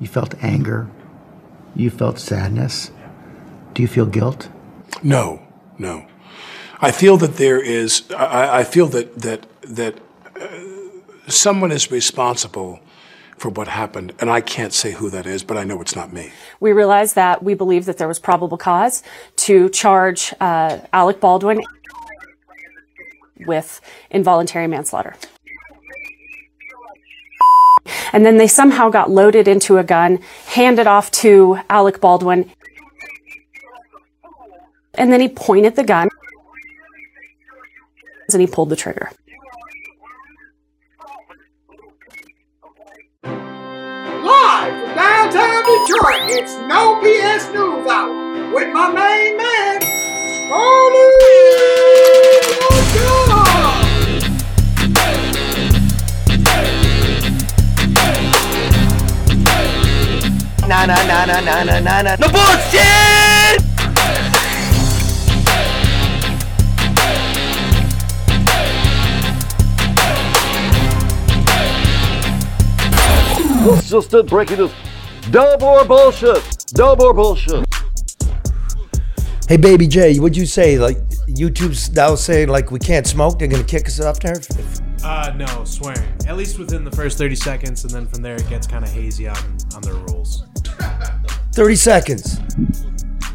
You felt anger. You felt sadness. Do you feel guilt? No, no. I feel that there is. I, I feel that that that uh, someone is responsible for what happened, and I can't say who that is, but I know it's not me. We realized that we believe that there was probable cause to charge uh, Alec Baldwin with involuntary manslaughter. And then they somehow got loaded into a gun, handed off to Alec Baldwin, and then he pointed the gun and he pulled the trigger. Live from downtown Detroit, it's No BS News Hour with my main man, Charlie Na na na na na na na na. No bullshit! It's just it breaking news. No more bullshit. No more bullshit. Hey, baby J, what'd you say? Like YouTube's now saying like we can't smoke. They're gonna kick us off there. Uh, no, swearing. At least within the first 30 seconds, and then from there it gets kind of hazy on, on their rules. Thirty seconds.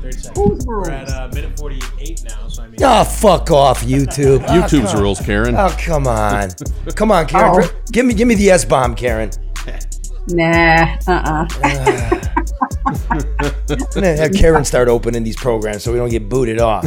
30 seconds. We're at uh, minute 48 now, so I mean. Oh, fuck off, YouTube. Oh, YouTube's come- rules, Karen. Oh, come on, come on, Karen. Oh. Give me, give me the S bomb, Karen. Nah, uh-uh. I'm gonna have Karen start opening these programs so we don't get booted off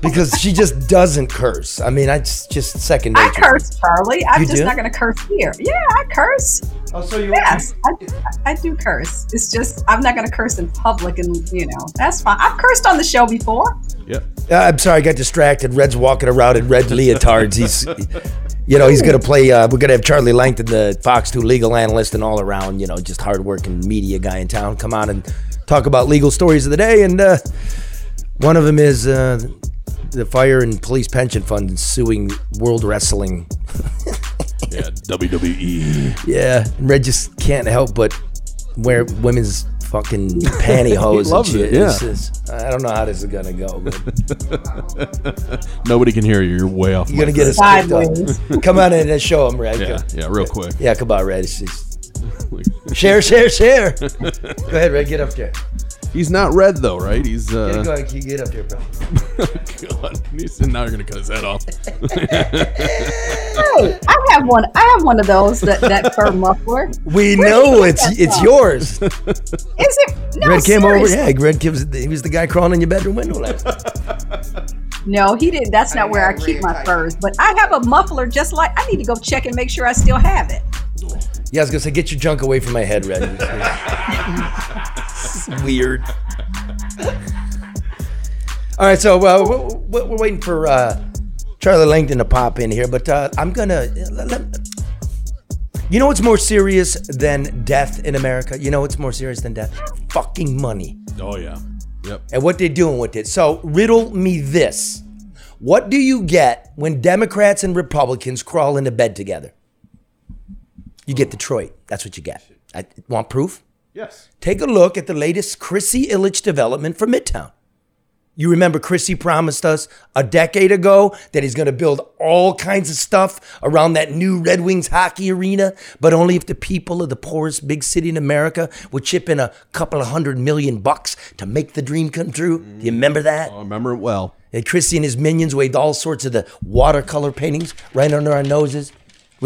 because she just doesn't curse. I mean, I just, just second I curse, Charlie. I'm You just do? not going to curse here. Yeah, I curse. Oh, so you? Yes, I, I do curse. It's just I'm not going to curse in public, and you know that's fine. I've cursed on the show before. Yep. Uh, I'm sorry, I got distracted. Red's walking around in red leotards. He's, you know, he's gonna play. Uh, we're gonna have Charlie Langton, the Fox Two legal analyst, and all around, you know, just hardworking media guy in town, come on and talk about legal stories of the day. And uh, one of them is uh, the fire and police pension fund suing World Wrestling. Yeah, WWE. Yeah, and Red just can't help but wear women's fucking pantyhose. And shit. it, yeah. It's just- I don't know how this is gonna go. But Nobody can hear you. You're way off. You're gonna get us Red. kicked off. Come on in and show them, Red. Yeah, yeah, real quick. Yeah, come on, Red. It's just- share, share, share. Go ahead, Red. Get up there. He's not red though, right? He's Yeah, uh. go ahead, you get up there, bro. God, he's, now you're gonna cut his head off. Hey, I have one. I have one of those that that fur muffler. We Where'd know it's it's from? yours. Is it? No, Red came over. Yeah, Red gives. He was the guy crawling in your bedroom window last. night. No, he didn't. That's not where I keep my furs. But I have a muffler just like I need to go check and make sure I still have it. Yeah, I was gonna say, get your junk away from my head, Red. Weird. All right, so uh, we're, we're waiting for uh, Charlie Langton to pop in here, but uh, I'm gonna. let- let- you know what's more serious than death in America? You know what's more serious than death? Fucking money. Oh yeah. Yep. And what they're doing with it. So riddle me this: What do you get when Democrats and Republicans crawl into bed together? You get Detroit. That's what you get. I want proof. Yes. Take a look at the latest Chrissy Ilitch development for Midtown. You remember Chrissy promised us a decade ago that he's going to build all kinds of stuff around that new Red Wings hockey arena, but only if the people of the poorest big city in America would chip in a couple of hundred million bucks to make the dream come true. Do you remember that? I remember it well. And Chrissy and his minions waved all sorts of the watercolor paintings right under our noses.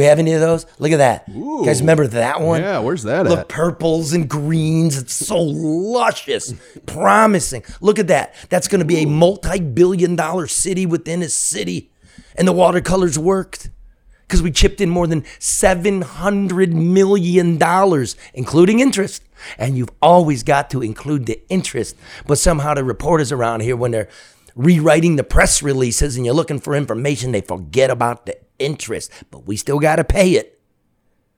We have any of those? Look at that. You guys remember that one? Yeah, where's that Look, at? purples and greens. It's so luscious, promising. Look at that. That's going to be a multi-billion dollar city within a city. And the watercolors worked because we chipped in more than $700 million, including interest. And you've always got to include the interest. But somehow the reporters around here, when they're rewriting the press releases and you're looking for information, they forget about the interest. But we still got to pay it.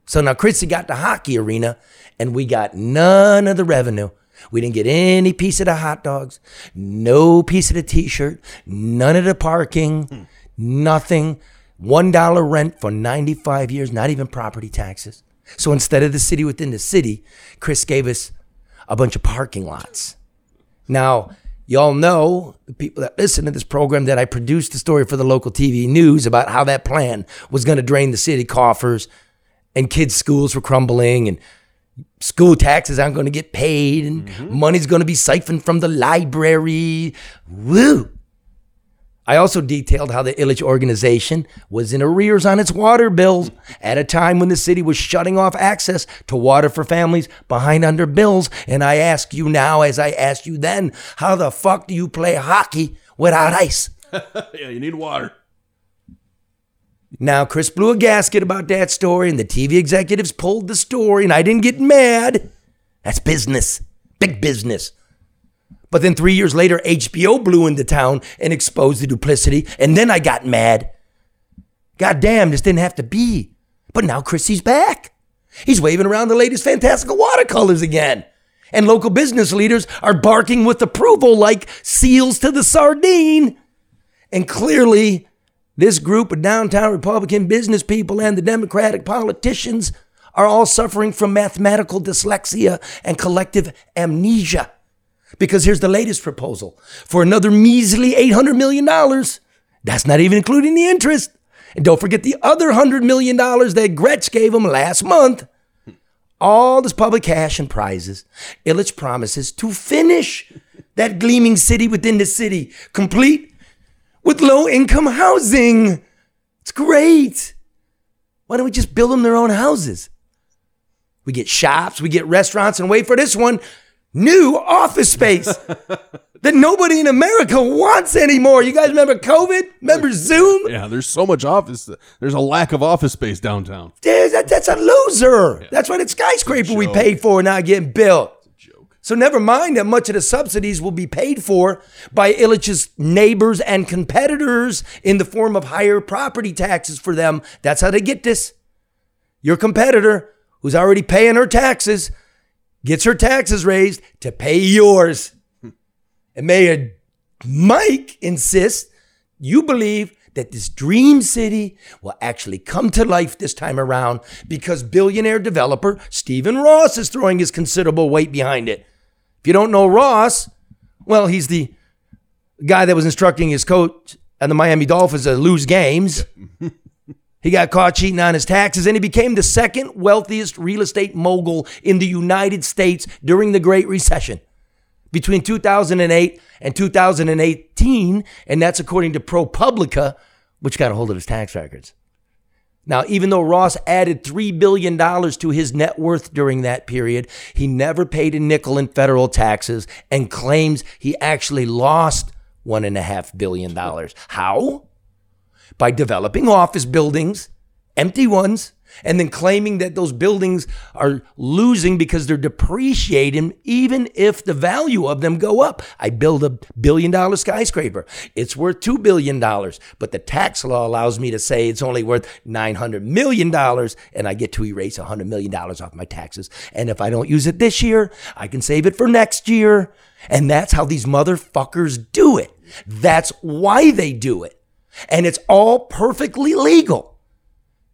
So now Chrissy got the hockey arena and we got none of the revenue. We didn't get any piece of the hot dogs, no piece of the t shirt, none of the parking, nothing. $1 rent for 95 years, not even property taxes. So instead of the city within the city, Chris gave us a bunch of parking lots. Now, y'all know, the people that listen to this program, that I produced the story for the local TV news about how that plan was going to drain the city coffers and kids' schools were crumbling and school taxes aren't going to get paid and mm-hmm. money's going to be siphoned from the library. Woo! I also detailed how the Ilitch organization was in arrears on its water bills at a time when the city was shutting off access to water for families behind under bills. And I ask you now, as I asked you then, how the fuck do you play hockey without ice? yeah, you need water. Now, Chris blew a gasket about that story, and the TV executives pulled the story, and I didn't get mad. That's business, big business. But then three years later, HBO blew into town and exposed the duplicity, and then I got mad. God damn, this didn't have to be. But now Chrissy's back. He's waving around the latest fantastical watercolors again. And local business leaders are barking with approval like seals to the sardine. And clearly, this group of downtown Republican business people and the Democratic politicians are all suffering from mathematical dyslexia and collective amnesia. Because here's the latest proposal for another measly $800 million. That's not even including the interest. And don't forget the other $100 million that Gretsch gave him last month. All this public cash and prizes. Ilitch promises to finish that gleaming city within the city, complete with low income housing. It's great. Why don't we just build them their own houses? We get shops, we get restaurants, and wait for this one new office space that nobody in America wants anymore. You guys remember COVID? Remember Zoom? Yeah, there's so much office. There's a lack of office space downtown. Dude, that, that's a loser. That's why the skyscraper we paid for not getting built. So never mind that much of the subsidies will be paid for by Ilitch's neighbors and competitors in the form of higher property taxes for them. That's how they get this. Your competitor, who's already paying her taxes, gets her taxes raised to pay yours. And Mayor Mike insists you believe that this dream city will actually come to life this time around because billionaire developer Stephen Ross is throwing his considerable weight behind it. If you don't know Ross, well, he's the guy that was instructing his coach and the Miami Dolphins to lose games. He got caught cheating on his taxes and he became the second wealthiest real estate mogul in the United States during the Great Recession between 2008 and 2018. And that's according to ProPublica, which got a hold of his tax records. Now, even though Ross added $3 billion to his net worth during that period, he never paid a nickel in federal taxes and claims he actually lost $1.5 billion. How? By developing office buildings, empty ones, and then claiming that those buildings are losing because they're depreciating even if the value of them go up. I build a billion dollar skyscraper. It's worth 2 billion dollars, but the tax law allows me to say it's only worth 900 million dollars and I get to erase a 100 million dollars off my taxes. And if I don't use it this year, I can save it for next year. And that's how these motherfuckers do it. That's why they do it. And it's all perfectly legal.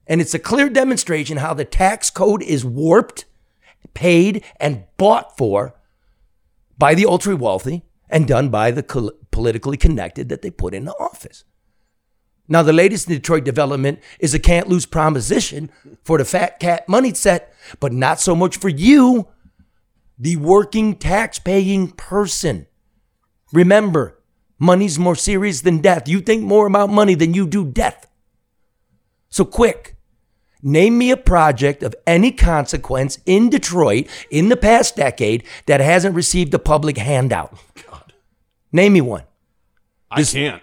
And it's a clear demonstration how the tax code is warped, paid, and bought for by the ultra wealthy and done by the col- politically connected that they put into office. Now, the latest in Detroit development is a can't lose proposition for the fat cat money set, but not so much for you, the working tax paying person. Remember, money's more serious than death. You think more about money than you do death. So, quick, Name me a project of any consequence in Detroit in the past decade that hasn't received a public handout. God. Name me one. I can't.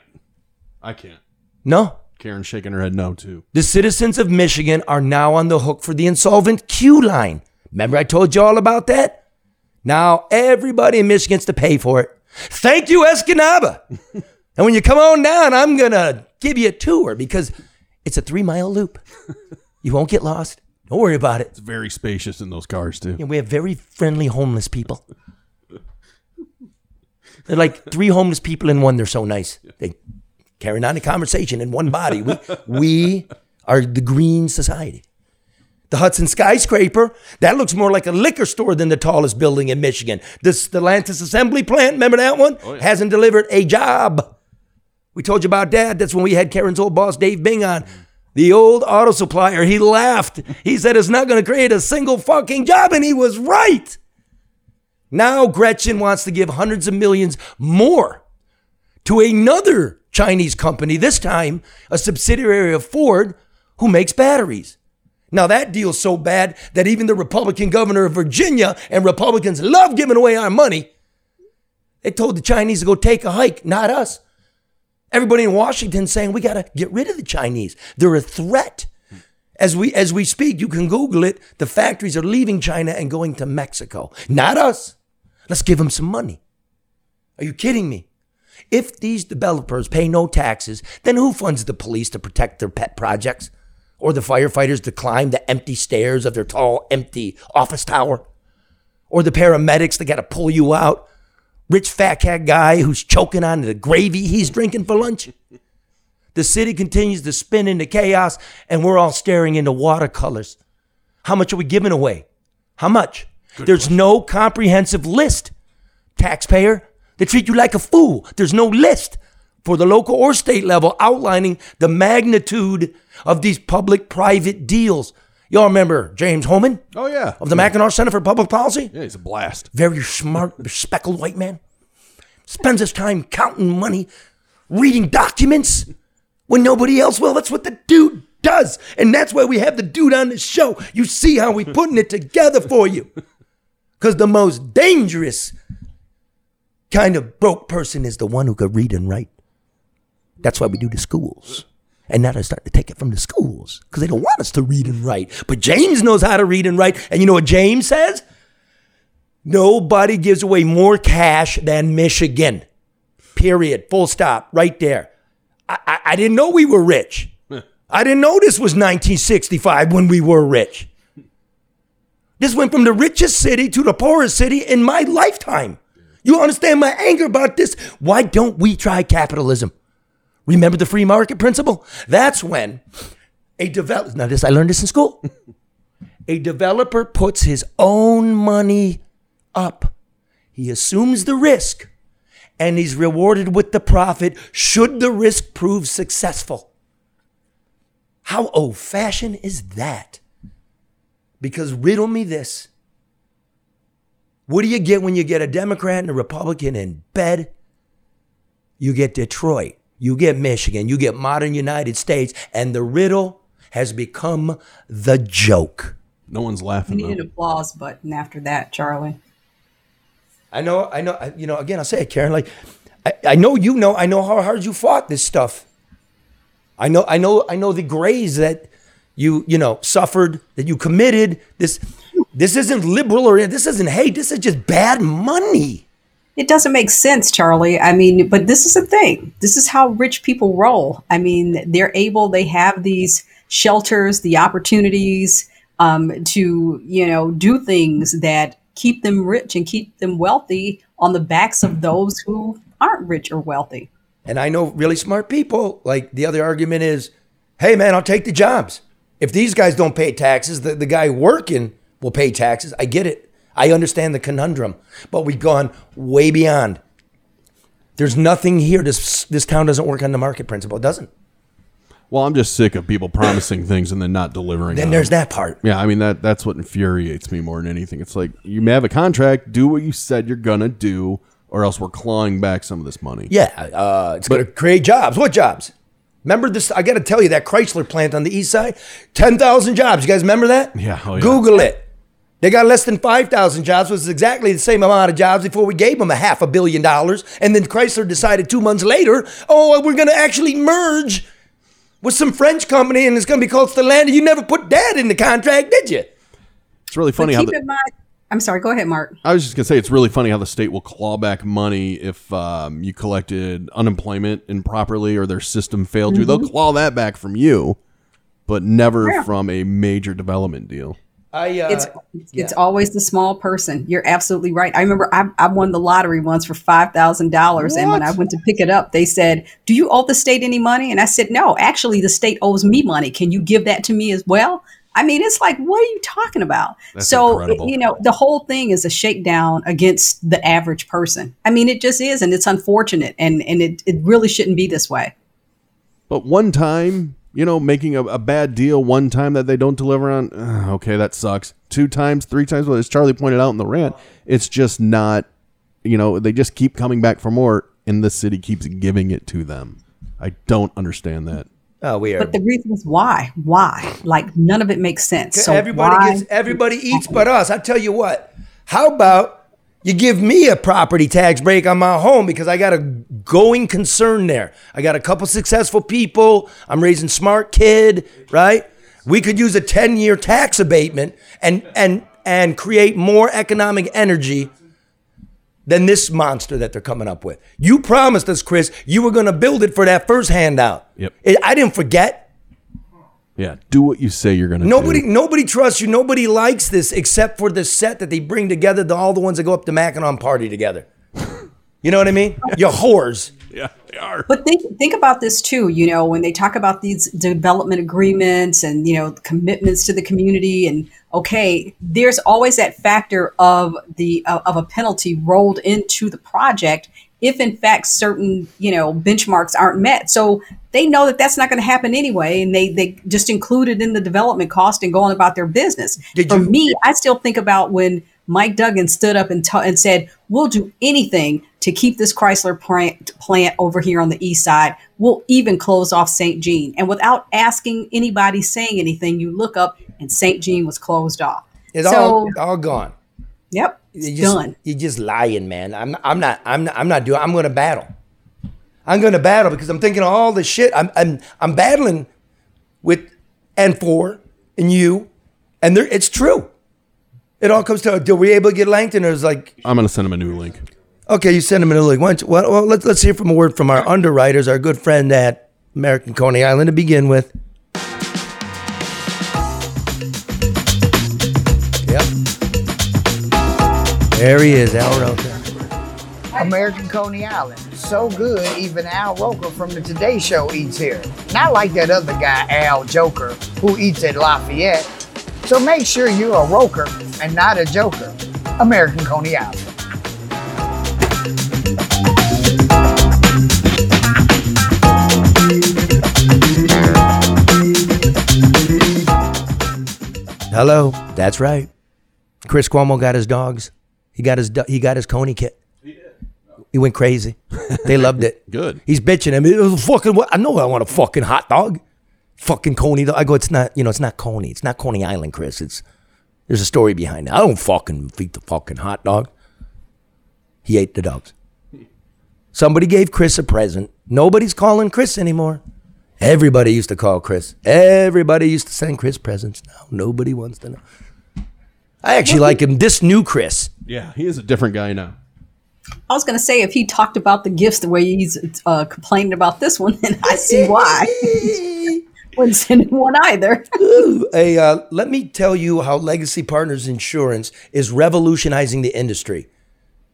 I can't. No. Karen shaking her head no, too. The citizens of Michigan are now on the hook for the insolvent Q line. Remember I told you all about that? Now everybody in Michigan's to pay for it. Thank you, Escanaba. and when you come on down, I'm going to give you a tour because it's a three mile loop. You won't get lost. Don't worry about it. It's very spacious in those cars, too. And we have very friendly homeless people. They're like three homeless people in one. They're so nice. They carrying on a conversation in one body. We, we are the green society. The Hudson skyscraper, that looks more like a liquor store than the tallest building in Michigan. The Stellantis assembly plant, remember that one? Oh, Hasn't delivered a job. We told you about that. That's when we had Karen's old boss, Dave Bing, on. The old auto supplier, he laughed. He said it's not going to create a single fucking job, and he was right. Now Gretchen wants to give hundreds of millions more to another Chinese company, this time a subsidiary of Ford, who makes batteries. Now that deal's so bad that even the Republican governor of Virginia and Republicans love giving away our money. They told the Chinese to go take a hike, not us. Everybody in Washington saying we got to get rid of the Chinese. They're a threat. As we as we speak, you can Google it. The factories are leaving China and going to Mexico. Not us. Let's give them some money. Are you kidding me? If these developers pay no taxes, then who funds the police to protect their pet projects? Or the firefighters to climb the empty stairs of their tall, empty office tower? Or the paramedics that got to pull you out? Rich fat cat guy who's choking on the gravy he's drinking for lunch? The city continues to spin into chaos, and we're all staring into watercolors. How much are we giving away? How much? There's no comprehensive list. Taxpayer, they treat you like a fool. There's no list for the local or state level outlining the magnitude of these public private deals. Y'all remember James Hohman Oh yeah. of the Mackinac Center for Public Policy? Yeah, he's a blast. Very smart, speckled white man. Spends his time counting money, reading documents when nobody else will. That's what the dude does. And that's why we have the dude on the show. You see how we're putting it together for you. Because the most dangerous kind of broke person is the one who could read and write. That's why we do the schools. And now they're starting to take it from the schools because they don't want us to read and write. But James knows how to read and write. And you know what James says? Nobody gives away more cash than Michigan. Period. Full stop. Right there. I, I, I didn't know we were rich. I didn't know this was 1965 when we were rich. This went from the richest city to the poorest city in my lifetime. You understand my anger about this? Why don't we try capitalism? Remember the free market principle? That's when a developer, now this, I learned this in school. a developer puts his own money up. He assumes the risk and he's rewarded with the profit should the risk prove successful. How old fashioned is that? Because riddle me this. What do you get when you get a Democrat and a Republican in bed? You get Detroit, you get Michigan, you get modern United States, and the riddle has become the joke. No one's We laughing need an applause button after that, Charlie. I know, I know, I- you know, again, I'll say it, Karen, like, I, I know you know, I know how hard you fought this stuff. I know, I know, I know the grays that you, you know, suffered, that you committed. This, this isn't liberal or this isn't hate. This is just bad money. It doesn't make sense, Charlie. I mean, but this is the thing. This is how rich people roll. I mean, they're able, they have these shelters, the opportunities um, to, you know, do things that keep them rich and keep them wealthy on the backs of those who aren't rich or wealthy. And I know really smart people. Like the other argument is, hey man, I'll take the jobs. If these guys don't pay taxes, the, the guy working will pay taxes. I get it. I understand the conundrum, but we've gone way beyond. There's nothing here. This this town doesn't work on the market principle. It doesn't. Well, I'm just sick of people promising things and then not delivering. Then there's them. that part. Yeah, I mean that that's what infuriates me more than anything. It's like you may have a contract, do what you said you're gonna do, or else we're clawing back some of this money. Yeah, uh, it's going to create jobs. What jobs? Remember this? I got to tell you that Chrysler plant on the east side, ten thousand jobs. You guys remember that? Yeah, oh, yeah. Google it. They got less than five thousand jobs, which is exactly the same amount of jobs before we gave them a half a billion dollars. And then Chrysler decided two months later, oh, we're going to actually merge with some French company, and it's going to be called Stellantis. You never put that in the contract, did you? It's really funny but how keep the, in mind, I'm sorry, go ahead, Mark. I was just gonna say it's really funny how the state will claw back money if um, you collected unemployment improperly or their system failed you. They'll claw that back from you, but never Yeah. from a major development deal. I uh, it's it's always the small person. You're absolutely right. I remember I, I won the lottery once for five thousand dollars, and when I went to pick it up, they said, "Do you owe the state any money?" And I said, "No, actually, the state owes me money. Can you give that to me as well?" I mean, it's like, what are you talking about? That's so, incredible. you know, the whole thing is a shakedown against the average person. I mean, it just is, and it's unfortunate, and and it, it really shouldn't be this way. But one time, you know, making a, a bad deal one time that they don't deliver on, uh, okay, that sucks. Two times, three times, well, as Charlie pointed out in the rant, it's just not, you know, they just keep coming back for more, and the city keeps giving it to them. I don't understand that. Oh, we are. But the reason is why? Why? Like none of it makes sense. So everybody why? gets everybody eats but us. I tell you what. How about you give me a property tax break on my home because I got a going concern there. I got a couple successful people. I'm raising smart kid, right? We could use a 10-year tax abatement and and and create more economic energy than this monster that they're coming up with. You promised us, Chris, you were going to build it for that first handout. Yep. It- I didn't forget. Yeah, do what you say you're going to Nobody, do. nobody trusts you. Nobody likes this except for the set that they bring together. The, all the ones that go up to Mackinac party together. You know what I mean? You whores. Yeah, they are. But think think about this too. You know, when they talk about these development agreements and you know commitments to the community, and okay, there's always that factor of the uh, of a penalty rolled into the project if in fact certain you know benchmarks aren't met. So they know that that's not going to happen anyway, and they they just include it in the development cost and go on about their business. Did For you- me, I still think about when Mike Duggan stood up and, ta- and said, "We'll do anything to keep this Chrysler plant, plant over here on the east side. We'll even close off St. Jean." And without asking anybody saying anything, you look up and St. Jean was closed off. It's so, all, all gone. yep, it's You just, done. You're just lying, man. I'm, I'm not. I'm not. I'm not doing. I'm going to battle. I'm going to battle because I'm thinking all the shit. I'm. I'm. I'm battling with and for and you, and there. It's true. It all comes to. Did we able to get Langton? Or is like, I'm going to send him a new link. okay, you send him a new link. Why don't you- Well, well, let's let's hear from a word from our underwriters, our good friend at American Coney Island to begin with. There he is, Al Roker. American Coney Island. So good, even Al Roker from the Today Show eats here. Not like that other guy, Al Joker, who eats at Lafayette. So make sure you're a Roker and not a Joker. American Coney Island. Hello, that's right. Chris Cuomo got his dogs. He got his he got his Coney kit. He did. He went crazy. They loved it. Good. He's bitching. I mean, it was a fucking. I know I want a fucking hot dog. Fucking Coney. dog. I go. It's not. You know. It's not Coney. It's not Coney Island, Chris. It's. There's a story behind it. I don't fucking eat the fucking hot dog. He ate the dogs. Somebody gave Chris a present. Nobody's calling Chris anymore. Everybody used to call Chris. Everybody used to send Chris presents. Now nobody wants to know. I actually like him. This new Chris. Yeah, he is a different guy now. I was going to say if he talked about the gifts the way he's uh, complaining about this one, then I see why. Wouldn't send one either. Hey, uh, let me tell you how Legacy Partners Insurance is revolutionizing the industry.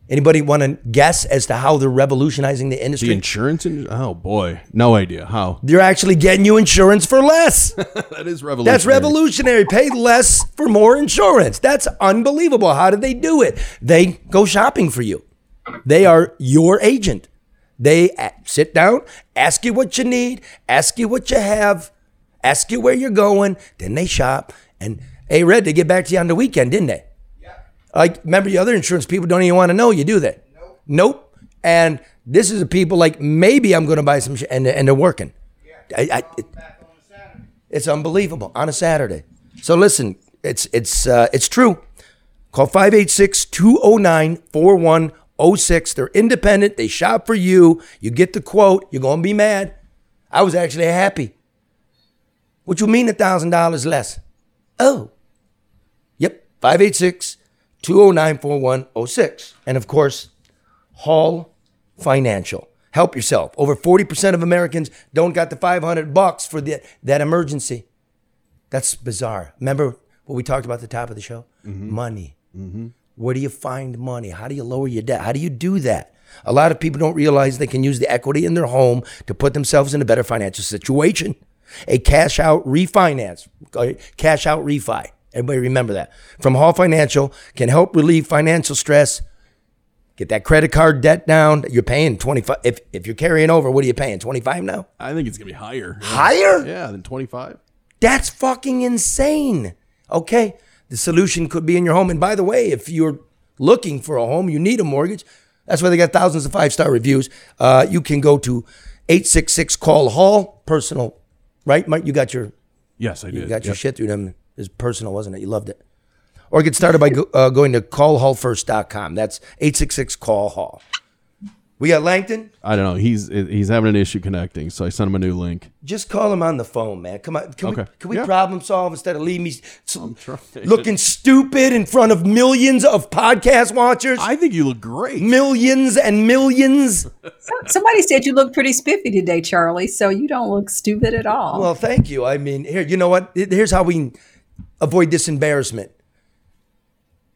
Anybody want to guess as to how they're revolutionizing the industry? The insurance? In- oh boy, no idea how. they're actually getting you insurance for less. that is revolutionary. That's revolutionary. Pay less for more insurance. That's unbelievable. How did they do it? They go shopping for you. They are your agent. They uh, sit down, ask you what you need, ask you what you have, ask you where you're going. Then they shop. And hey, Red, they get back to you on the weekend, didn't they? Yeah. Like, remember, the other insurance people don't even want to know you, do that. Nope. Nope. And this is a people like maybe I'm going to buy some shit, and, and they're working. I, I, it- it's unbelievable on a Saturday. So listen, it's it's uh, it's true. Call 586-209-4106. They're independent. They shop for you. You get the quote. You're going to be mad. I was actually happy. What you mean a $1,000 less? Oh. Yep. 586-209-4106. And of course, Hall Financial. Help yourself. Over 40% of Americans don't got the 500 bucks for the, that emergency. That's bizarre. Remember what we talked about at the top of the show? Mm-hmm. Money. Mm-hmm. Where do you find money? How do you lower your debt? How do you do that? A lot of people don't realize they can use the equity in their home to put themselves in a better financial situation. A cash out refinance, cash out refi. Everybody remember that. From Hall Financial can help relieve financial stress. Get that credit card debt down. You're paying 25 if if you're carrying over, what are you paying? 25 now? I think it's gonna be higher. Higher? Yeah, than twenty five. That's fucking insane. Okay. The solution could be in your home. And by the way, if you're looking for a home, you need a mortgage. That's why they got thousands of five star reviews. Uh, you can go to 866 Call Hall, personal, right? Mike, you got your Yes, I did. you got your shit through them. It was personal, wasn't it? You loved it. Or get started by go, uh, going to callhallfirst.com. That's 866 Call Hall. We got Langton. I don't know. He's he's having an issue connecting, so I sent him a new link. Just call him on the phone, man. Come on. Can we, Okay. can we Yeah. problem solve instead of leave me looking stupid in front of millions of podcast watchers? I think you look great. Millions and millions. Somebody said you look pretty spiffy today, Charlie. So you don't look stupid at all. Well, thank you. I mean, here, you know what? Here's how we avoid this embarrassment.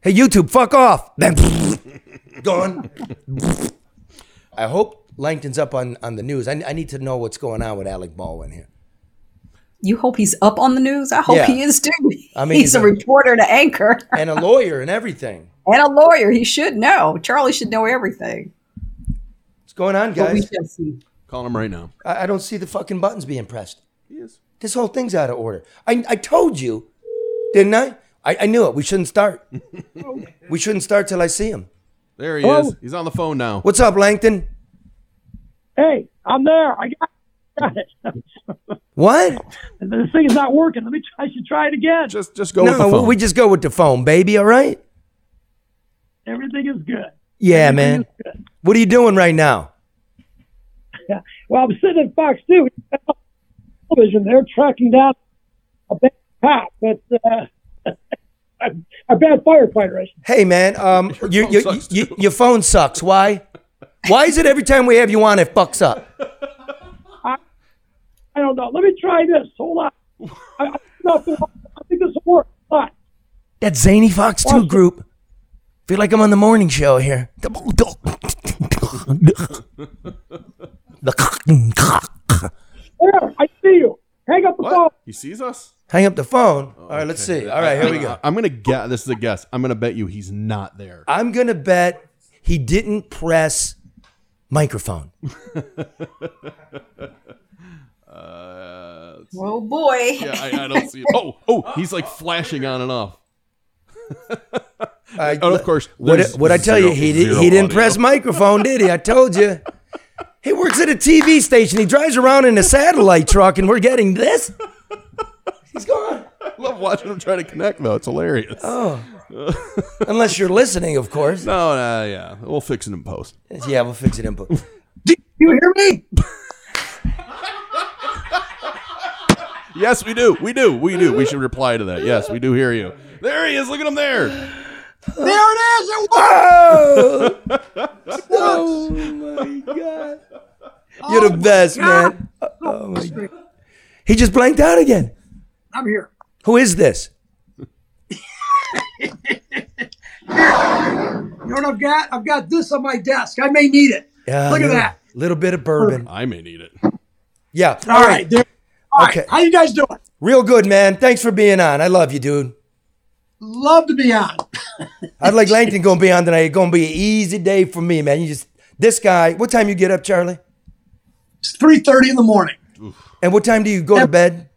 Hey, YouTube, fuck off. Then gone. I hope Langton's up on, on the news. I, I need to know what's going on with Alec Baldwin here. you hope he's up on the news. I hope Yeah. he is too. I mean, he's, he's a, a- reporter to anchor And a lawyer and everything. and a lawyer. He should know. Charlie should know everything. What's going on, But we guys? shall see. Calling him right now. I, I don't see the fucking buttons being pressed. He is. This whole thing's out of order. I, I told you, didn't I? I? I knew it. We shouldn't start. we shouldn't start till I see him. There he Hello? is. Oh. He's on the phone now. What's up, Langton? Hey, I'm there. I got, got it. What? this thing is not working. Let me. Try, I should try it again. Just just go. With No, we just go with the phone, baby. All right? Everything is good. Yeah, man. What are you doing right now? Yeah. Well, I'm sitting in Fox News television. They're tracking down a bad cop, but uh, a, a bad firefighter. I Hey, man. Um, your your, your your phone sucks. Why? Why is it every time we have you on, it fucks up? I don't know. Let me try this. Hold on. I, I, no, I think this will work. Hold on. That Zany Fox Two group. Feel like I'm on the morning show here. There, I see you. Hang up the phone. He sees us. Hang up the phone. All right, let's see. All right, here we go. I'm gonna guess. This is a guess. I'm gonna bet you he's not there. I'm gonna bet he didn't press microphone. Uh, Oh boy. yeah, I, I don't see. It. Oh, oh, he's like flashing on and off. I- oh, of course. What there's what I tell you? He did, zero he didn't audio. press microphone, did he? I told you. He works at a TV station. He drives around in a satellite truck, and we're getting this. He's gone. I love watching him try to connect though. It's hilarious. Oh, unless you're listening, of course. No, no, yeah, we'll fix it in post. Yeah, we'll fix it in post. Do you hear me? Yes, we do. We do. We do. We should reply to that. Yes, we do hear you. There he is. Look at him there. There it is. It Oh, oh my god! You're the best, man. Oh my god. He just blanked out again. I'm here. Who is this? You know what I've got? I've got this on my desk. I may need it. Yeah, Look at that. Little bit of bourbon. I may need it. Yeah. All right. there- all right. Okay. How you guys doing? Real good, man. Thanks for being on. I love you, dude. Love to be on. I'd like Langton gonna be on tonight. It's gonna be an easy day for me, man. You just this guy. What time you get up, Charlie? It's three thirty in the morning. And what time do you go to bed?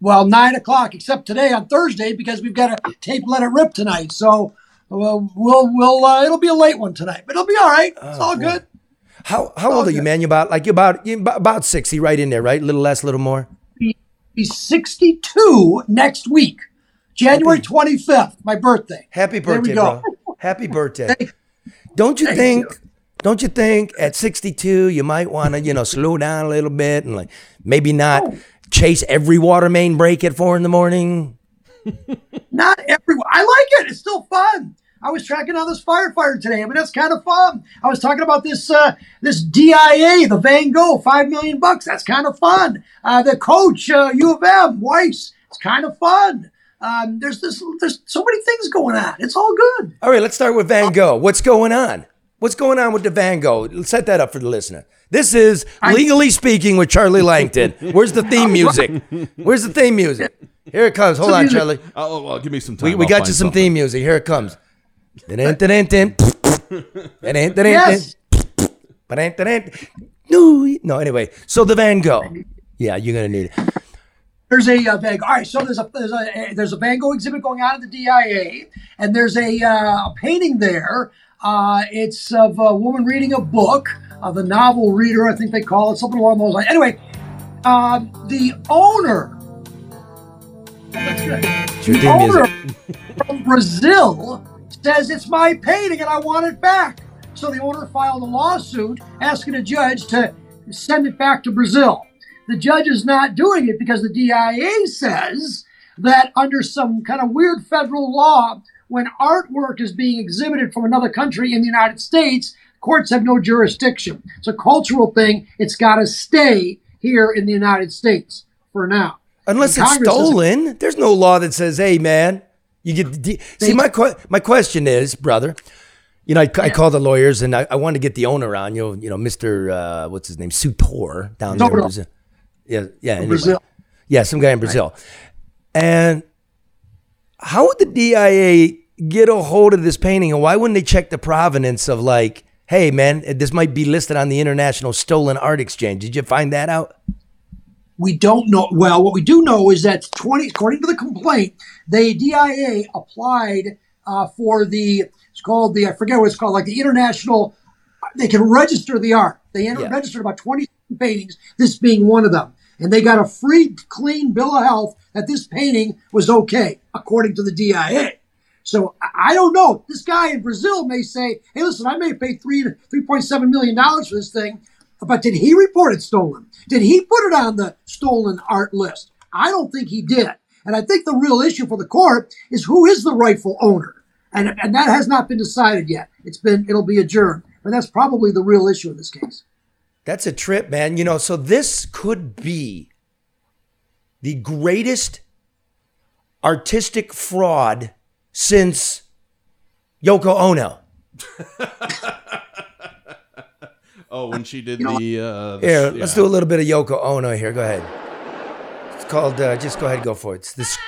Well, nine o'clock, except today on Thursday because we've got a tape let it rip tonight. So well, we'll we'll uh, it'll be a late one tonight, but it'll be all right. It's all good. How how old are you, man? You about like you about you about, sixty, right in there, right? A little less, a little more. Be sixty two next week, January twenty fifth, my birthday. Happy birthday, bro. Happy birthday. Don't you Thank think? you. Don't you think at 62 you might want to, you know, slow down a little bit and like maybe not Oh. Chase every water main break at four in the morning? Not everyone. I like it. It's still fun. I was tracking down this firefighter today. I mean, that's kind of fun. I was talking about this uh, this DIA, the Van Gogh, five million bucks. That's kind of fun. Uh, the coach, uh, U of M, Weiss. It's kind of fun. Um, there's this. There's so many things going on. It's all good. All right, let's start with Van Gogh. What's going on? What's going on with the Van Gogh? Set that up for the listener. This is legally speaking with Charlie Langton. Where's the theme music? Where's the theme music? Here it comes. Hold Some on, music. Charlie. Oh, well, give me some time. We, we got you some something. theme music. Here it comes. Yes. No, no. Anyway, so the Van Gogh. Yeah, you're gonna need it. There's a uh, Van Gogh. All right, so there's a there's a there's a Van Gogh exhibit going on at the DIA, and there's a, uh, a painting there. Uh, it's of a woman reading a book, uh, the novel reader, I think they call it, something along those lines. Anyway, uh, the owner. The owner from Brazil says it's my painting and I want it back. So the owner filed a lawsuit asking a judge to send it back to Brazil. The judge is not doing it because the DIA says that under some kind of weird federal law, when artwork is being exhibited from another country in the United States, courts have no jurisdiction. It's a cultural thing. It's got to stay here in the United States for now. Unless it's stolen, there's no law that says, "Hey, man, you get." The D-. See, my que- my question is, brother. You know, I, I called the lawyers and I, I wanted to get the owner on. You know, you know, Mister, uh, what's his name, Sutor down there in Soto. Yeah, yeah, anyway. Brazil. Yeah, some guy in Brazil. And how would the DIA get a hold of this painting, and why wouldn't they check the provenance of like, hey, man, this might be listed on the International Stolen Art Exchange? Did you find that out? We don't know. Well, what we do know is that 20, according to the complaint, the DIA applied uh, for the, it's called the, I forget what it's called, like the international, they can register the art. They Yeah. registered about 20 paintings, this being one of them. And they got a free, clean bill of health that this painting was okay, according to the DIA. So I don't know. This guy in Brazil may say, "Hey, listen, I may pay three three point seven million dollars for this thing, but did he report it stolen? Did he put it on the stolen art list? I don't think he did. And I think the real issue for the court is who is the rightful owner, and and that has not been decided yet. It's been it'll be adjourned, but that's probably the real issue in this case. That's a trip, man. You know, so this could be the greatest artistic fraud since Yoko Ono. Oh, when she did the. Uh, the Here, yeah. let's do a little bit of Yoko Ono here. Go ahead. It's called, uh, just go ahead and go for it. It's this.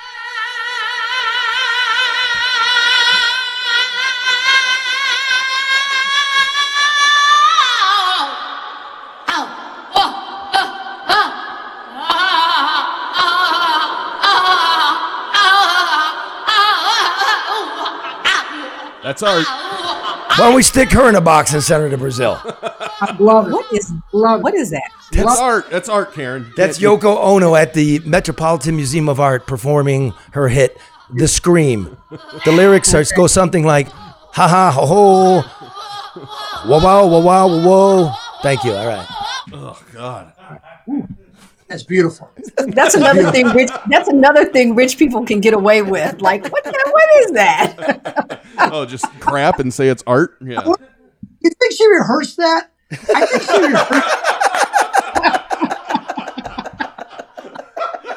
That's art. Why don't we stick her in a box and send her to Brazil? I love it. What is Love what is that? That's art. That's art, Karen. That's Yeah, Yoko Ono at the Metropolitan Museum of Art performing her hit "The Scream." The lyrics are go something like "Ha ha ho ho, whoa wow whoa wow whoa whoa." Thank you. All right. Oh God. That's beautiful. That's another thing. Rich. That's another thing rich people can get away with. Like what? The, what is that? Oh, just crap and say it's art. Yeah. You think she rehearsed that? I think she rehearsed.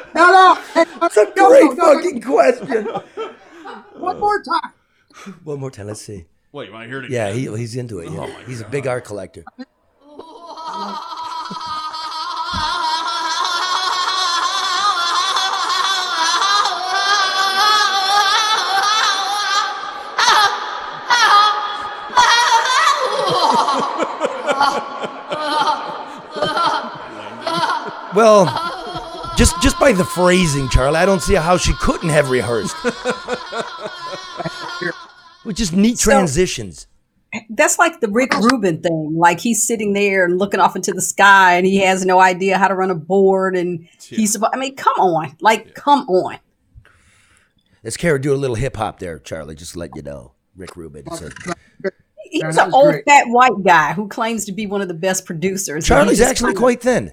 no, no. That's a no, great no, no, no. fucking question. One more time. One more time. Let's see. Wait, you want to hear it Yeah, he, he's into it. Oh yeah. he's a big art collector. Well, just just by the phrasing, Charlie, I don't see how she couldn't have rehearsed. With just neat So- transitions. That's like the Rick Rubin thing. Like he's sitting there and looking off into the sky, and he has no idea how to run a board, and he's. I mean, come on, like, come on. Let's Kara do a little hip hop there, Charlie, just to let you know. Rick Rubin. So- He's that an old great. fat white guy who claims to be one of the best producers. and he Charlie's actually kinda- quite thin.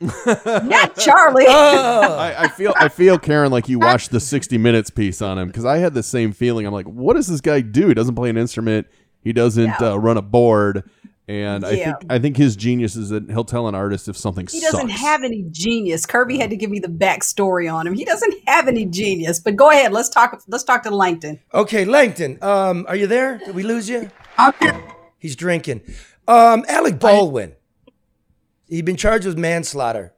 Not Charlie. I, I feel I feel Karen like you watched the 60 minutes piece on him because I had the same feeling. I'm like, what does this guy do? He doesn't play an instrument. He doesn't No. uh, run a board. And I think I think his genius is that he'll tell an artist if something He doesn't sucks. have any genius. Kirby had to give me the backstory on him. He doesn't have any genius. But go ahead. Let's talk. Let's talk to Langton. Okay, Langton, um, are you there? Did we lose you? I'm. He's drinking. Um, Alec Baldwin. He'd been charged with manslaughter.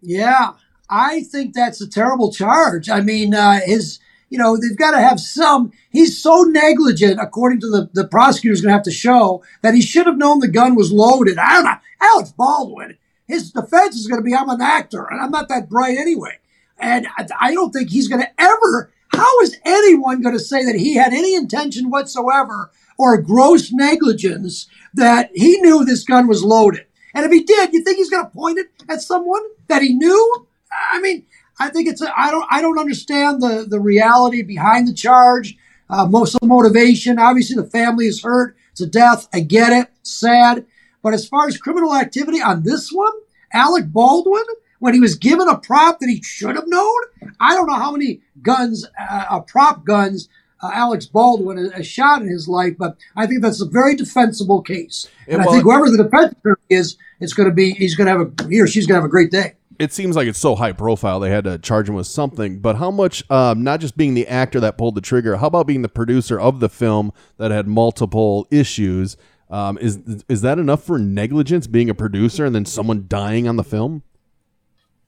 Yeah, I think that's a terrible charge. I mean, uh, his, you know, they've got to have some. He's so negligent, according to the the prosecutor's going to have to show that he should have known the gun was loaded. I don't know. Alex Baldwin, his defense is going to be, I'm an actor, and I'm not that bright anyway. And I, I don't think he's going to ever. How is anyone going to say that he had any intention whatsoever or gross negligence that he knew this gun was loaded? And if he did, you think he's going to point it at someone that he knew? I mean, I think it's. I don't. I don't understand the the reality behind the charge. Uh, most of the motivation. Obviously, the family is hurt. It's a death. I get it. Sad. But as far as criminal activity on this one, Alec Baldwin, when he was given a prop that he should have known, I don't know how many guns, uh, uh, prop guns, uh, Alex Baldwin a shot in his life, but I think that's a very defensible case. It And I think whoever the defense attorney is, it's going to be, he's going to have a, he or she's going to have a great day. it seems like it's so high profile they had to charge him with something. But how much, um, not just being the actor that pulled the trigger, how about being the producer of the film that had multiple issues? Um, is is that enough for negligence, being a producer and then someone dying on the film?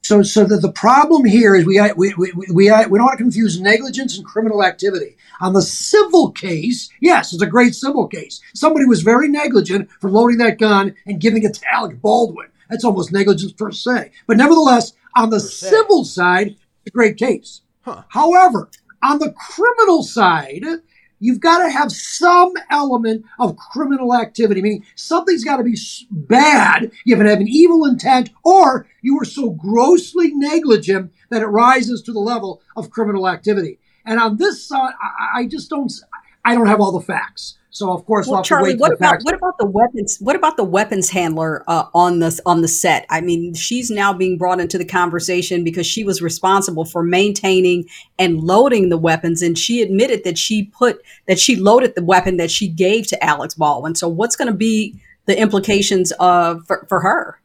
So, so the, the problem here is we, we, we, we, we uh, don't want to confuse negligence and criminal activity. On the civil case, yes, it's a great civil case. Somebody was very negligent for loading that gun and giving it to Alec Baldwin. That's almost negligence per se. But nevertheless, on the civil side, it's a great case. However, on the criminal side, you've got to have some element of criminal activity, meaning something's got to be bad. You have to have an evil intent, or you were so grossly negligent that it rises to the level of criminal activity. And on this side, I, I just don't. I don't have all the facts. So of course, we'll Well, Charlie, what about what about the weapons? What about the weapons handler uh, on the on the set? I mean, she's now being brought into the conversation because she was responsible for maintaining and loading the weapons, and she admitted that she put that she loaded the weapon that she gave to Alex Baldwin. So, what's going to be the implications of for, for her?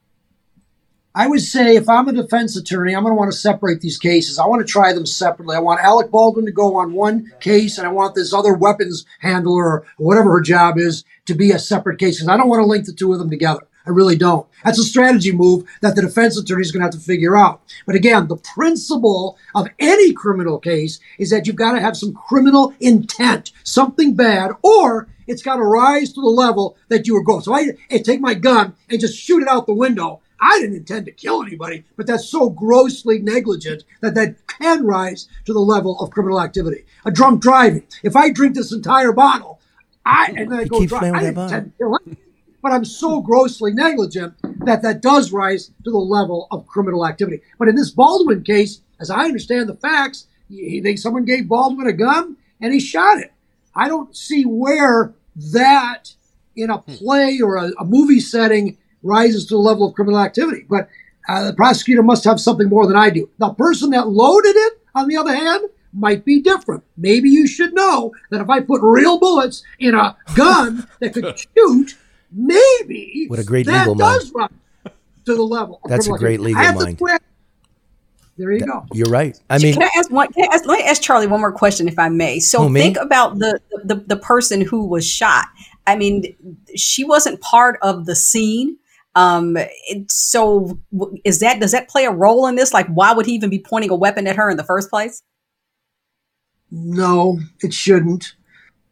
I would say if I'm a defense attorney, I'm going to want to separate these cases. I want to try them separately. I want Alec Baldwin to go on one case, and I want this other weapons handler or whatever her job is to be a separate case I don't want to link the two of them together. I really don't. That's a strategy move that the defense attorney is going to have to figure out. But again, the principle of any criminal case is that you've got to have some criminal intent, something bad, or it's got to rise to the level that you were going. So I, I take my gun and just shoot it out the window. I didn't intend to kill anybody, but that's so grossly negligent that that can rise to the level of criminal activity. A drunk driving. If I drink this entire bottle, I and then I go drive. I didn't intend to kill anyone but I'm so grossly negligent that that does rise to the level of criminal activity. But in this Baldwin case, as I understand the facts, he, they, someone gave Baldwin a gun and he shot it. I don't see where that in a play or a, a movie setting rises to the level of criminal activity. But uh, the prosecutor must have something more than I do. The person that loaded it, on the other hand, might be different. Maybe you should know that if I put real bullets in a gun that could shoot, maybe What a great that legal does rise to the level. of That's a great activity. legal I have mind. quit. There you go. You're right. I mean, can I ask one? Can I ask, let me ask Charlie one more question, if I may. So Who, me? think about the, the the person who was shot. I mean, she wasn't part of the scene. Um, so is that does that play a role in this? Like, why would he even be pointing a weapon at her in the first place? No, it shouldn't.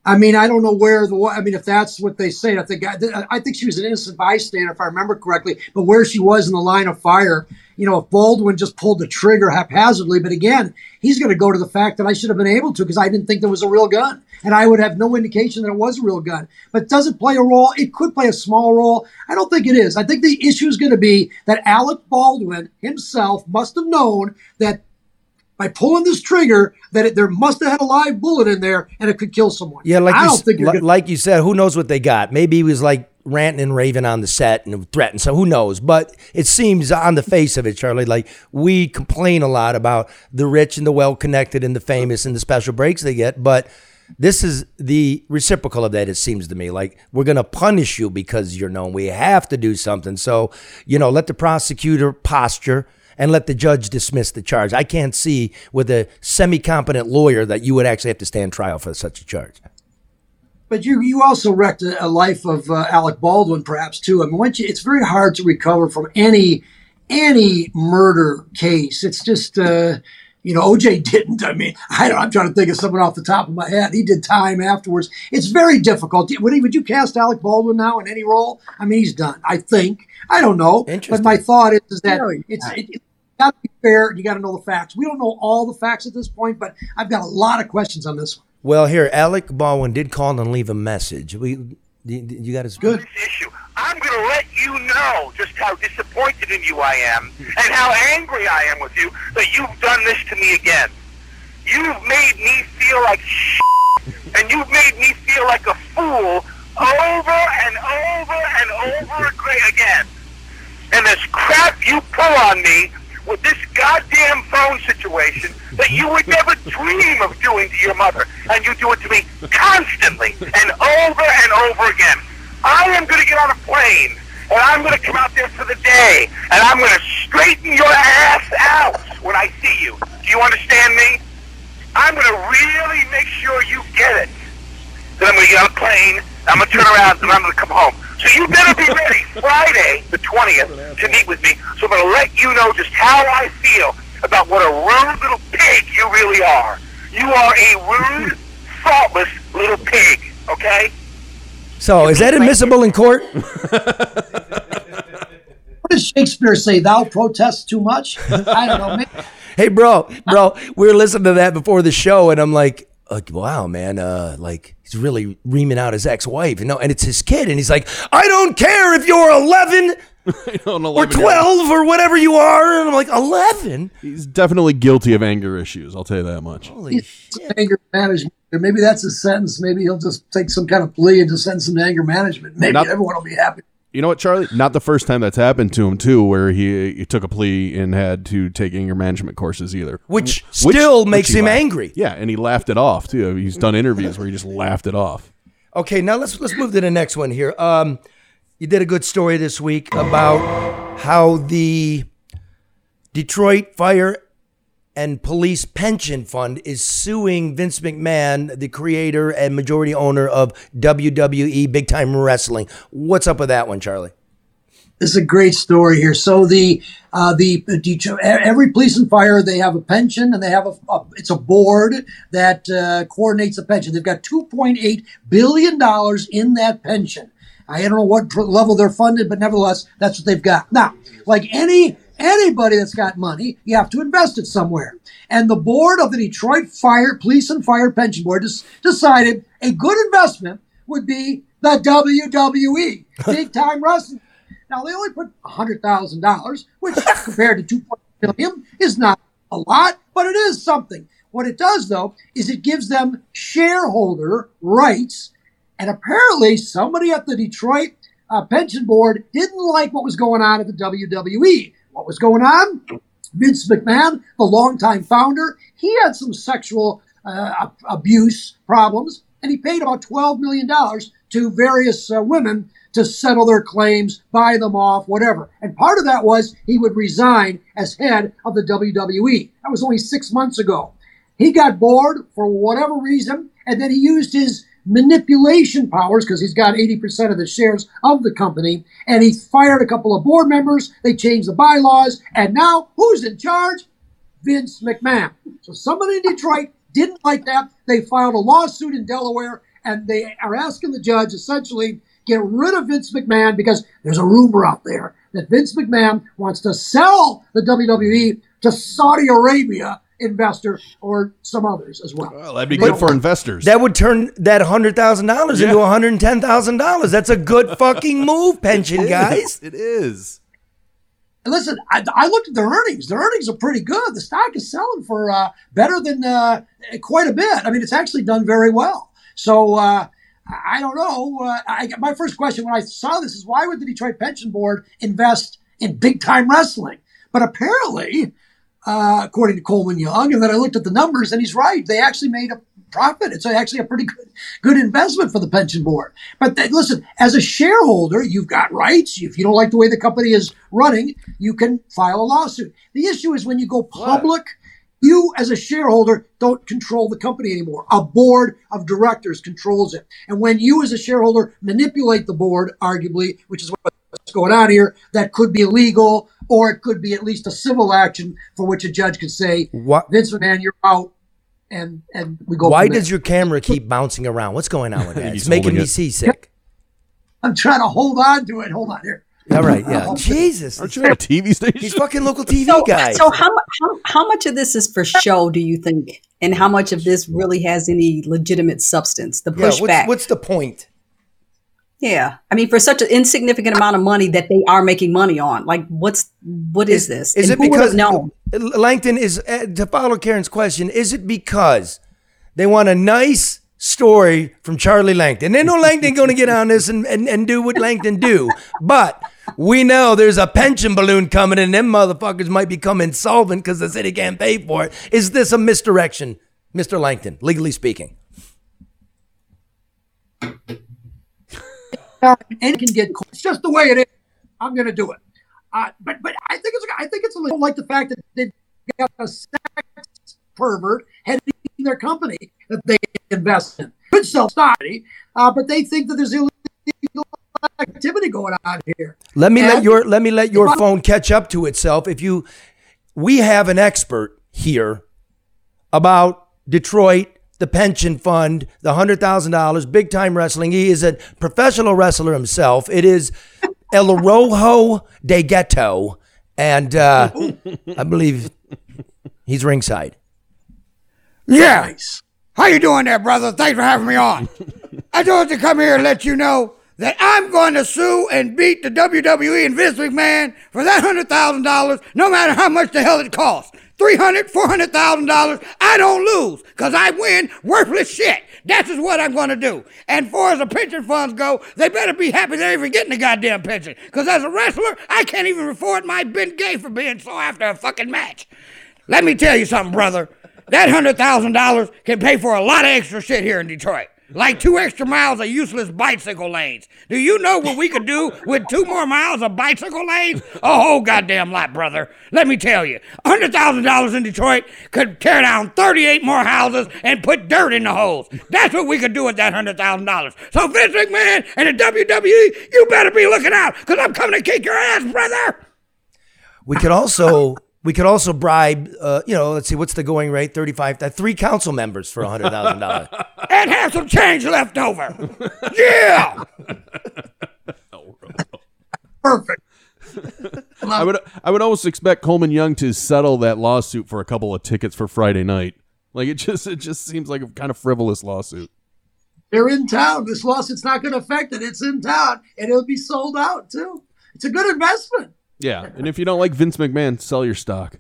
I mean, I don't know where the. I mean, if that's what they say, I think I, I think she was an innocent bystander, if I remember correctly. But where she was in the line of fire, you know, if Baldwin just pulled the trigger haphazardly, but again, he's going to go to the fact that I should have been able to because I didn't think there was a real gun, and I would have no indication that it was a real gun. But does it play a role? It could play a small role. I don't think it is. I think the issue is going to be that Alec Baldwin himself must have known that by pulling this trigger that it, there must have had a live bullet in there and it could kill someone. Yeah, like I you, don't think gonna, like you said, who knows what they got? Maybe he was like ranting and raving on the set and threatened. So who knows? But it seems on the face of it, Charlie, like we complain a lot about the rich and the well connected and the famous and the special breaks they get, but. This is the reciprocal of that, it seems to me. Like, we're going to punish you because you're known. We have to do something. So, you know, let the prosecutor posture and let the judge dismiss the charge. I can't see with a semi competent lawyer that you would actually have to stand trial for such a charge. But you you also wrecked a, a life of uh, Alec Baldwin, perhaps too. I mean, once you, it's very hard to recover from any any murder case. It's just uh, you know OJ didn't. I mean, I don't, I'm trying to think of someone off the top of my head. He did time afterwards. It's very difficult. Would, he, would you cast Alec Baldwin now in any role? I mean, he's done. I think. I don't know. But my thought is, is that it's it, it, got to be fair. You got to know the facts. We don't know all the facts at this point, but I've got a lot of questions on this one. Well, here, Alec Baldwin did call and leave a message. We, you, you got his good. Issue. I'm going to let you know just how disappointed in you I am and how angry I am with you that you've done this to me again. You've made me feel like shit, and you've made me feel like a fool over and over and over again. And this crap you pull on me with this goddamn phone situation that you would never dream of doing to your mother, and you do it to me constantly and over and over again. I am going to get on a plane, and I'm going to come out there for the day, and I'm going to straighten your ass out when I see you. Do you understand me? I'm going to really make sure you get it. Then I'm going to get on a plane, I'm going to turn around, and I'm going to come home. So you better be ready Friday, the 20th, to meet with me. So I'm going to let you know just how I feel about what a rude little pig you really are. You are a rude, thoughtless little pig, okay? So, is that admissible in court? What does Shakespeare say? Thou protest too much? I don't know. Maybe, hey, bro, bro, we were listening to that before the show, and I'm like, like, wow, man, uh, like he's really reaming out his ex-wife, you know, and it's his kid, and he's like, I don't care if you're 11 or 12 or whatever you are, and I'm like, 11. He's definitely guilty of anger issues. I'll tell you that much. Holy anger management. Maybe that's his sentence. Maybe he'll just take some kind of plea and just send some anger management. Maybe Not- everyone will be happy. You know what, Charlie? Not the first time that's happened to him too, where he, he took a plea and had to take anger management courses either, Which still makes he him laughed- angry. Yeah, and he laughed it off too. He's done interviews where he just laughed it off. Okay, now let's let's move to the next one here. Um, you did a good story this week about how the Detroit Fire and Police Pension Fund is suing Vince McMahon, the creator and majority owner of WWE Big Time Wrestling. What's up with that one, Charlie? This is a great story here. So the uh, the every police and fire they have a pension and they have a, a it's a board that uh, coordinates the pension. They've got two point eight billion dollars in that pension. I don't know what level they're funded, but nevertheless, that's what they've got. Now, like any anybody that's got money, you have to invest it somewhere. And the board of the Detroit Fire Police and Fire Pension Board decided a good investment would be the WWE, big time wrestling. Now they only put hundred thousand dollars, which compared to two point million is not a lot, but it is something. What it does though is it gives them shareholder rights, and apparently somebody at the Detroit uh, pension board didn't like what was going on at the WWE. What was going on? Vince McMahon, the longtime founder, he had some sexual uh, abuse problems, and he paid about $12 million to various uh, women to settle their claims, buy them off, whatever. And part of that was he would resign as head of the WWE. That was only six months ago. He got bored for whatever reason, and then he used his manipulation powers because he's got 80% of the shares of the company, and he fired a couple of board members. They changed the bylaws, and now who's in charge? Vince McMahon. So somebody in Detroit didn't like that. They filed a lawsuit in Delaware, and they are asking the judge essentially get rid of Vince McMahon because there's a rumor out there that Vince McMahon wants to sell the WWE to Saudi Arabia investor or some others as well. Well, that'd be good for investors. That would turn that hundred thousand dollars into one hundred and ten thousand dollars. That's a good fucking move, pension guys. It is. And listen, I, I looked at their earnings. Their earnings are pretty good. The stock is selling for uh, better than uh, quite a bit. I mean, it's actually done very well. So uh, I don't know. Uh, I, my first question when I saw this is why would the Detroit Pension Board invest in big time wrestling? But apparently, uh, according to Coleman Young, and then I looked at the numbers, and he's right. They actually made a profit. It's actually a pretty good, good investment for the pension board. But th- listen, as a shareholder, you've got rights. If you don't like the way the company is running, you can file a lawsuit. The issue is when you go public you as a shareholder don't control the company anymore. A board of directors controls it. And when you as a shareholder manipulate the board, arguably, which is what's going on here, that could be illegal or it could be at least a civil action for which a judge could say, What? Vince McMahon, you're out. And, and we go Why does your camera keep bouncing around? What's going on with that? It's making me it. seasick. I'm trying to hold on to it. Hold on here. All right, yeah. Jesus. Aren't you at a TV station? These fucking local TV So, guys. so how, how how much of this is for show? Do you think, and how much of this really has any legitimate substance? The yeah, pushback. what's, what's the point? Yeah, I mean, for such an insignificant amount of money that they are making money on, like, what's what is, this? Is And it who would have because no, Langton is uh, to follow Karen's question? Is it because they want a nice story from Charlie Langton? They know Langton going to get on this and, and, and do what Langton do, but we know there's a pension balloon coming, and them motherfuckers might become insolvent because the city can't pay for it. Is this a misdirection, Mister Langton, legally speaking? And it can get. caught. It's just the way it is. I'm going to do it. Uh, but but I think it's I think it's a little like the fact that they've got a sex pervert heading their company that they invest in. Could sell stock, uh, but they think that there's illegal activity going on here. Let me let your let me let your phone catch up to itself. If you, we have an expert here about Detroit, the pension fund, the hundred thousand dollars, big time wrestling. He is a professional wrestler himself. It is El Rojo de Ghetto, and uh, I believe he's ringside. Yeah. How you doing there, brother? Thanks for having me on. I just wanted to come here and let you know that I'm going to sue and beat the WWE and Vince McMahon for that hundred thousand dollars, no matter how much the hell it costs. Three hundred, four hundred thousand dollars, I don't lose, cause I win worthless shit. That's just what I'm gonna do. And far as the pension funds go, they better be happy they're even getting the goddamn pension. Cause as a wrestler, I can't even afford my Bengay for being sore after a fucking match. Let me tell you something, brother. That hundred thousand dollars can pay for a lot of extra shit here in Detroit. Like two extra miles of useless bicycle lanes. Do you know what we could do with two more miles of bicycle lanes? A whole goddamn lot, brother. Let me tell you, hundred thousand dollars in Detroit could tear down thirty-eight more houses and put dirt in the holes. That's what we could do with that hundred thousand dollars. So Vince McMahon and the WWE, you better be looking out, cause I'm coming to kick your ass, brother. We could also we could also bribe. Uh, you know, let's see, what's the going rate? Thirty five. Uh, three council members for hundred thousand dollars. And have some change left over. Yeah. Perfect. I would I would almost expect Coleman Young to settle that lawsuit for a couple of tickets for Friday night. Like it just it just seems like a kind of frivolous lawsuit. They're in town. This lawsuit's not going to affect it. It's in town, and it'll be sold out too. It's a good investment. Yeah, and if you don't like Vince McMahon, sell your stock.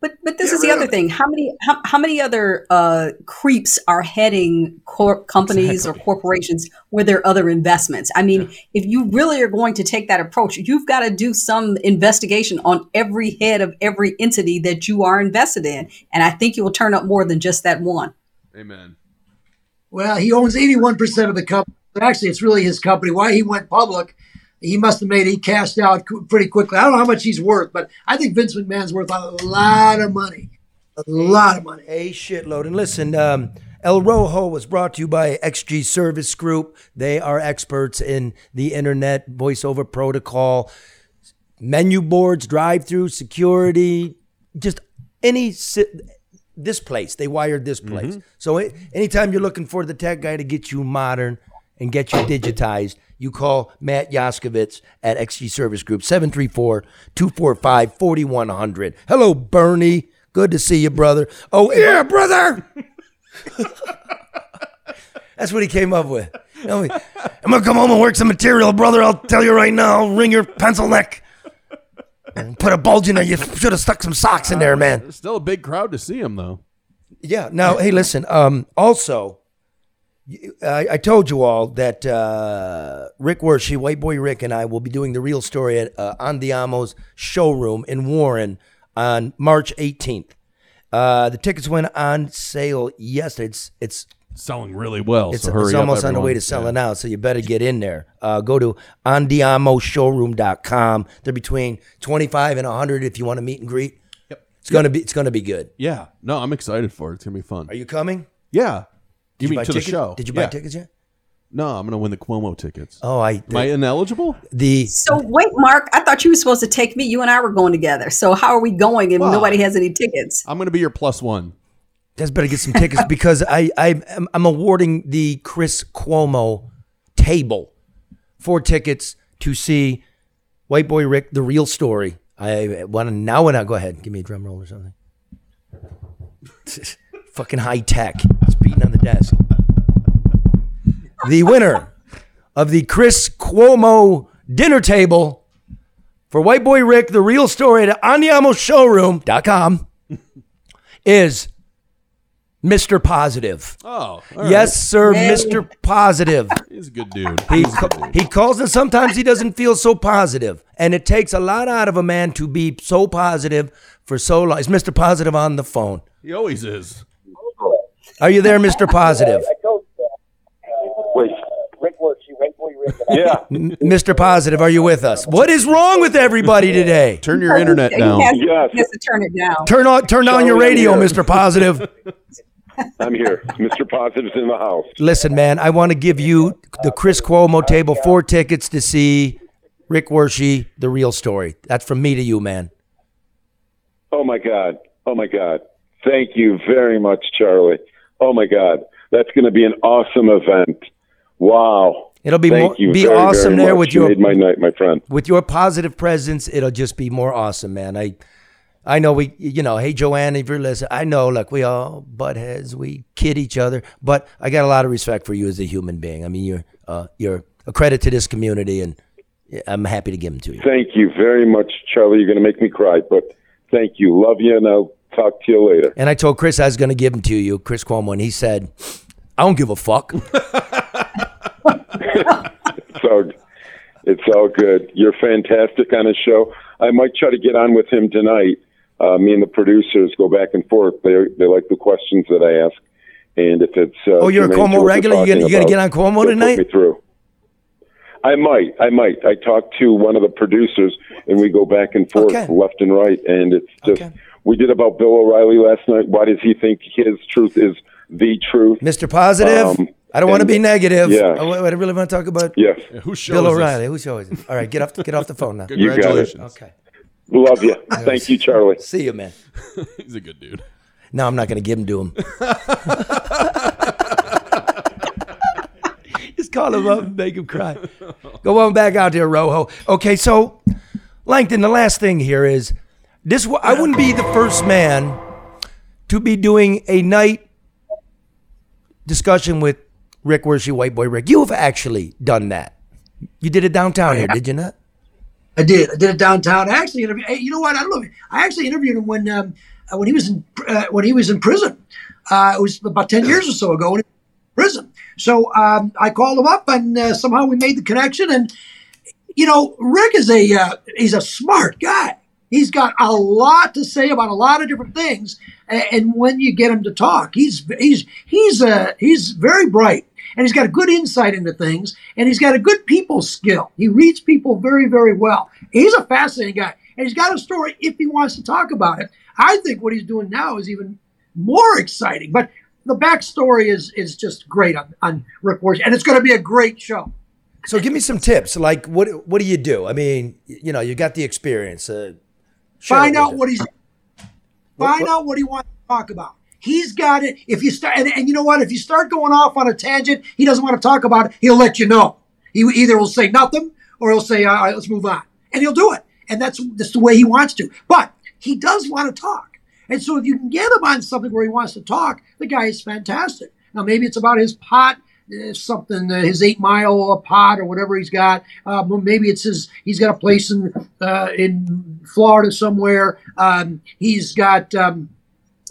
But but this is the other thing. How many how, how many other uh, creeps are heading cor- companies or corporations with their other investments? I mean, if you really are going to take that approach, you've got to do some investigation on every head of every entity that you are invested in, and I think you will turn up more than just that one. Amen. Well, he owns 81% of the company. Actually, it's really his company. Why he went public, he must have made he cashed out pretty quickly. I don't know how much he's worth, but I think Vince McMahon's worth a lot of money. A lot of money. A shitload. And listen, um, El Rojo was brought to you by XG Service Group. They are experts in the internet voiceover protocol, menu boards, drive-through security, just any. si- This place, they wired this place. So anytime you're looking for the tech guy to get you modern and get you digitized, you call Matt Yaskovitz at XG Service Group, 734 245 4100. Hello, Bernie. Good to see you, brother. Oh, Yeah, brother. that's what he came up with. You know, I'm gonna come home and work some material, brother. I'll tell you right now. I'll ring your pencil neck and put a bulge in there. You should have stuck some socks in there, man. There's still a big crowd to see him though. Yeah. Now, hey, listen. Um, also, y- I, I told you all that uh, Rick Wershe, White Boy Rick, and I will be doing the real story at uh, Andiamo's showroom in Warren on March 18th. Uh, the tickets went on sale yesterday. It's it's Selling really well. it's, so hurry it's up, almost on the way to selling out, so you better get in there. Uh, go to andiamoshowroom.com. They're between 25 and 100 if you want to meet and greet. Yep. It's gonna be it's gonna be good. Yeah. No, I'm excited for it. It's gonna be fun. Are you coming? Yeah. Did You mean buy to the tickets? show? Did you buy Yeah. tickets yet? No, I'm gonna win the Cuomo tickets. Oh, I Am I ineligible? the So wait, Mark, I thought you were supposed to take me. You and I were going together. So how are we going if Well- nobody has any tickets? I'm gonna be your plus one. Guys better get some tickets because I, I I'm, I'm awarding the Chris Cuomo table four tickets to see White Boy Rick, the real story. I want to now and now go ahead, give me a drum roll or something. Fucking high tech. Desk. The winner of the Chris Cuomo dinner table for White Boy Rick, the real story at andiamoshowroom.com is Mr. Positive. Oh, all right. Yes, sir, Yay. Mr. Positive. He's a good dude. He, He's a good dude. he calls and sometimes he doesn't feel so positive. And it takes a lot out of a man to be so positive for so long. Is Mr. Positive on the phone? He always is. Are you there, Mr. Positive? Wait, Rick wait for you, Rick. Yeah. Mr. Positive, are you with us? What is wrong with everybody today? Turn your internet He down. Yes. he has turn it down. Turn on turn on your radio. Mr. Positive. I'm here. Mr. Positive's in the house. Listen, man, I want to give you the Chris Cuomo table four tickets to see Rick Wershe, the real story. That's from me to you, man. Oh my God. Oh my God. Thank you very much, Charlie. Oh my God. That's going to be an awesome event. Wow. It'll be Thank more, you be very, awesome very there with You your made my night, my friend. with your positive presence. It'll just be more awesome, man. I I know we you know, hey Joanne, if you're listening, I know like we all butt heads, we kid each other, but I got a lot of respect for you as a human being. I mean, you're uh, you're a credit to this community, and I'm happy to give them to you. Thank you very much, Charlie. You're going to make me cry, but thank you. Love you, and I'll talk to you later. And I told Chris I was going to give them to you, Chris Cuomo, and he said, "I don't give a fuck." So it's all good. You're fantastic on his show. I might try to get on with him tonight. Uh, me and the producers go back and forth. They they like the questions that I ask, and if it's uh, Oh, you're a Cuomo what we're regular? You gonna- you gonna get on Cuomo tonight? Put me through. I might. I might. I talked to one of the producers, and we go back and forth, Okay. left and right, and it's just. Okay. We did about Bill O'Reilly last night. Why does he think his truth is the truth? Mr. Positive, Um, I don't want to be negative. yeah. I, I really want to talk about Yes. Yeah, whose show Bill? O'Reilly. Whose show is it? All right, get off the, get off the phone now. You got it. Congratulations. Okay, Love you. Thank you, Charlie. see you, man. He's a good dude. No, I'm not going to give him to him. Just call him up and make him cry. Go on back out there, Rojo. Okay, so Langton, the last thing here is this. I wouldn't be the first man to be doing a night discussion with Rick Wershe, White Boy Rick. You have actually done that. You did it downtown here, did you not? I did. I did it downtown. I actually interviewed. You know what? I don't know. I actually interviewed him when um, uh, when he was in uh, when he was in prison. Uh, it was about ten years or so ago in prison. So um, I called him up, and uh, somehow we made the connection. And you know, Rick is a uh, he's a smart guy. He's got a lot to say about a lot of different things. And when you get him to talk, he's he's he's uh, he's very bright and he's got a good insight into things and he's got a good people skill. He reads people very very well. He's a fascinating guy and he's got a story if he wants to talk about it. I think what he's doing now is even more exciting. But the backstory is is just great on, on Rick Warsh, and it's going to be a great show. So give me some tips. Like, what what do you do? I mean, you know, you got the experience. Uh, Find out what he's find out what he wants to talk about. He's got it. If you start, and, and you know what? If you start going off on a tangent, he doesn't want to talk about it. He'll let you know. He either will say nothing or he'll say, "All right, let's move on," and he'll do it. And that's that's the way he wants to. But he does want to talk. And so if you can get him on something where he wants to talk, the guy is fantastic. Now maybe it's about his pot, something, uh, his eight mile pot or whatever he's got. Uh, maybe it's his. He's got a place in uh, in Florida somewhere. Um, he's got, um,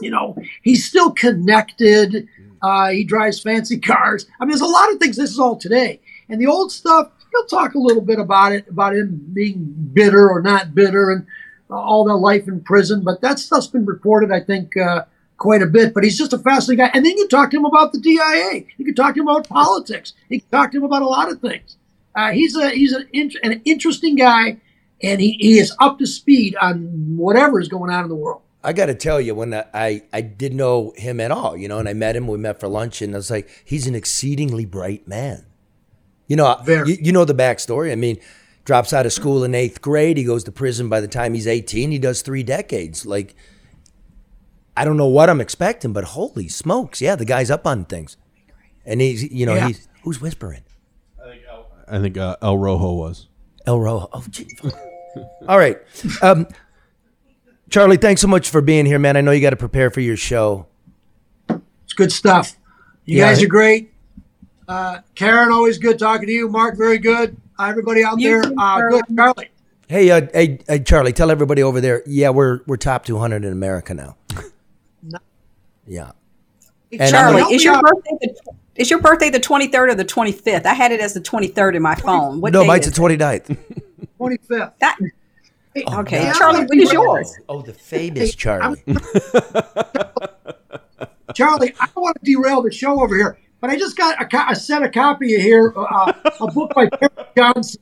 you know, he's still connected. Uh, he drives fancy cars. I mean, there's a lot of things. This is all today, and the old stuff. He'll talk a little bit about it, about him being bitter or not bitter, and all the life in prison. But that stuff's been reported, I think, uh, quite a bit. But he's just a fascinating guy. And then you talk to him about the DIA. You can talk to him about politics. You can talk to him about a lot of things. Uh, he's a he's an, int- an interesting guy, and he, he is up to speed on whatever is going on in the world. I got to tell you, when I, I didn't know him at all, you know, and I met him, we met for lunch, and I was like, he's an exceedingly bright man. You know, you, you know the backstory. I mean, drops out of school in eighth grade. He goes to prison by the time he's 18. He does three decades. Like, I don't know what I'm expecting, but holy smokes. Yeah, the guy's up on things. And he's, you know, Yeah. he's, who's whispering? I think uh, El Rojo was. El Rojo. Oh, gee. All right. Um, Charlie, thanks so much for being here, man. I know you got to prepare for your show. It's good stuff. You Yeah. guys are great. Uh, Karen, always good talking to you. Mark, very good. Uh, everybody out You there, too, uh, good. Charlie, Hey, uh, hey, hey, Charlie, tell everybody over there. Yeah, we're we're top 200 in America now. Yeah. And Charlie, is your birthday the, is your birthday the 23rd or the 25th? I had it as the 23rd in my phone. What no, day mine's is the 29th. 25th. That, Oh, okay, no. Charlie, when is yours? Oh, the famous Charlie. Charlie, I don't want to derail the show over here, but I just got a, co- I sent a copy of here, uh, a book by Perry Johnson.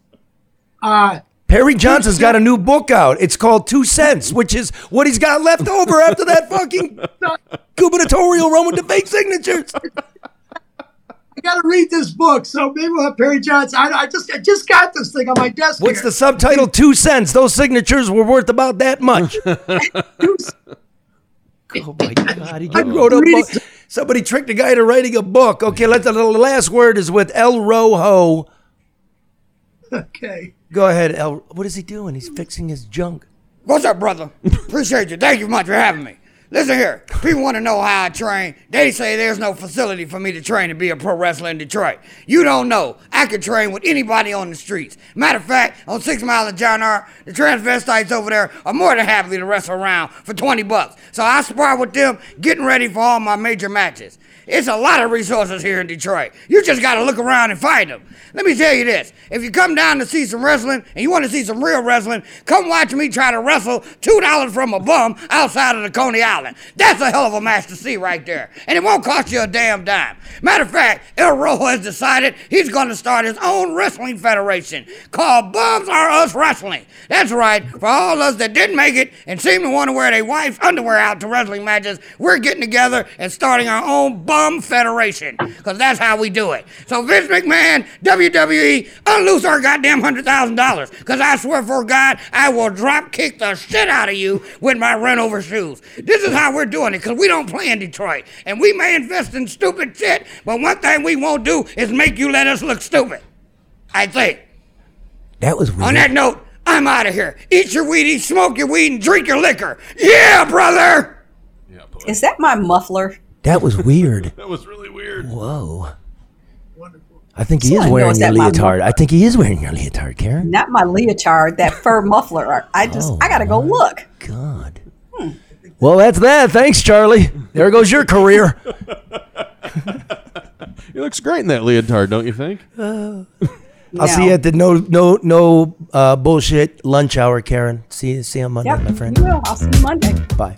Uh, Perry Johnson's got a new book out. It's called Two Cents, which is what he's got left over after that fucking gubernatorial run with the fake signatures. I got to read this book, so maybe we'll have Perry Johnson. I, I just I just got this thing on my desk. What's here. the subtitle? Two cents. Those signatures were worth about that much. oh my God! He wrote a book. Somebody tricked a guy into writing a book. Okay, let's. The last word is with El Rojo. Okay. Go ahead, El. What is he doing? He's fixing his junk. What's up, brother? Appreciate you. Thank you much for having me. Listen here, people want to know how I train. They say there's no facility for me to train to be a pro wrestler in Detroit. You don't know. I could train with anybody on the streets. Matter of fact, on Six Mile and John R., the transvestites over there are more than happy to wrestle around for 20 bucks. So I spar with them, getting ready for all my major matches. It's a lot of resources here in Detroit. You just got to look around and find them. Let me tell you this. If you come down to see some wrestling and you want to see some real wrestling, come watch me try to wrestle $2 from a bum outside of the Coney Island. That's a hell of a match to see right there. And it won't cost you a damn dime. Matter of fact, El Rojo has decided he's going to start his own wrestling federation called Bums Are Us Wrestling. That's right. For all us that didn't make it and seem to want to wear their wife's underwear out to wrestling matches, we're getting together and starting our own bum federation. Because that's how we do it. So Vince McMahon, WWE, unloose our goddamn hundred thousand dollars. Because I swear for God, I will drop kick the shit out of you with my run over shoes. This is how we're doing it. Because we don't play in Detroit. And we may invest in stupid shit, but one thing we won't do is make you let us look stupid. I think. That was On that note, I'm out of here. Eat your Wheaties, smoke your weed, and drink your liquor. Yeah, brother! Is that my muffler? That was weird. That was really weird. Whoa. Wonderful. I think he So is I wearing it's your that leotard. I think he is wearing your leotard, Karen. Not my leotard, that fur muffler. I just, I gotta go look. God. Well, that's that. Thanks, Charlie. There goes your career. He looks great in that leotard, don't you think? I'll see you at the no no no uh, bullshit lunch hour, Karen. See you see you on Monday, Yep, my friend. you will. I'll see you Monday. Bye.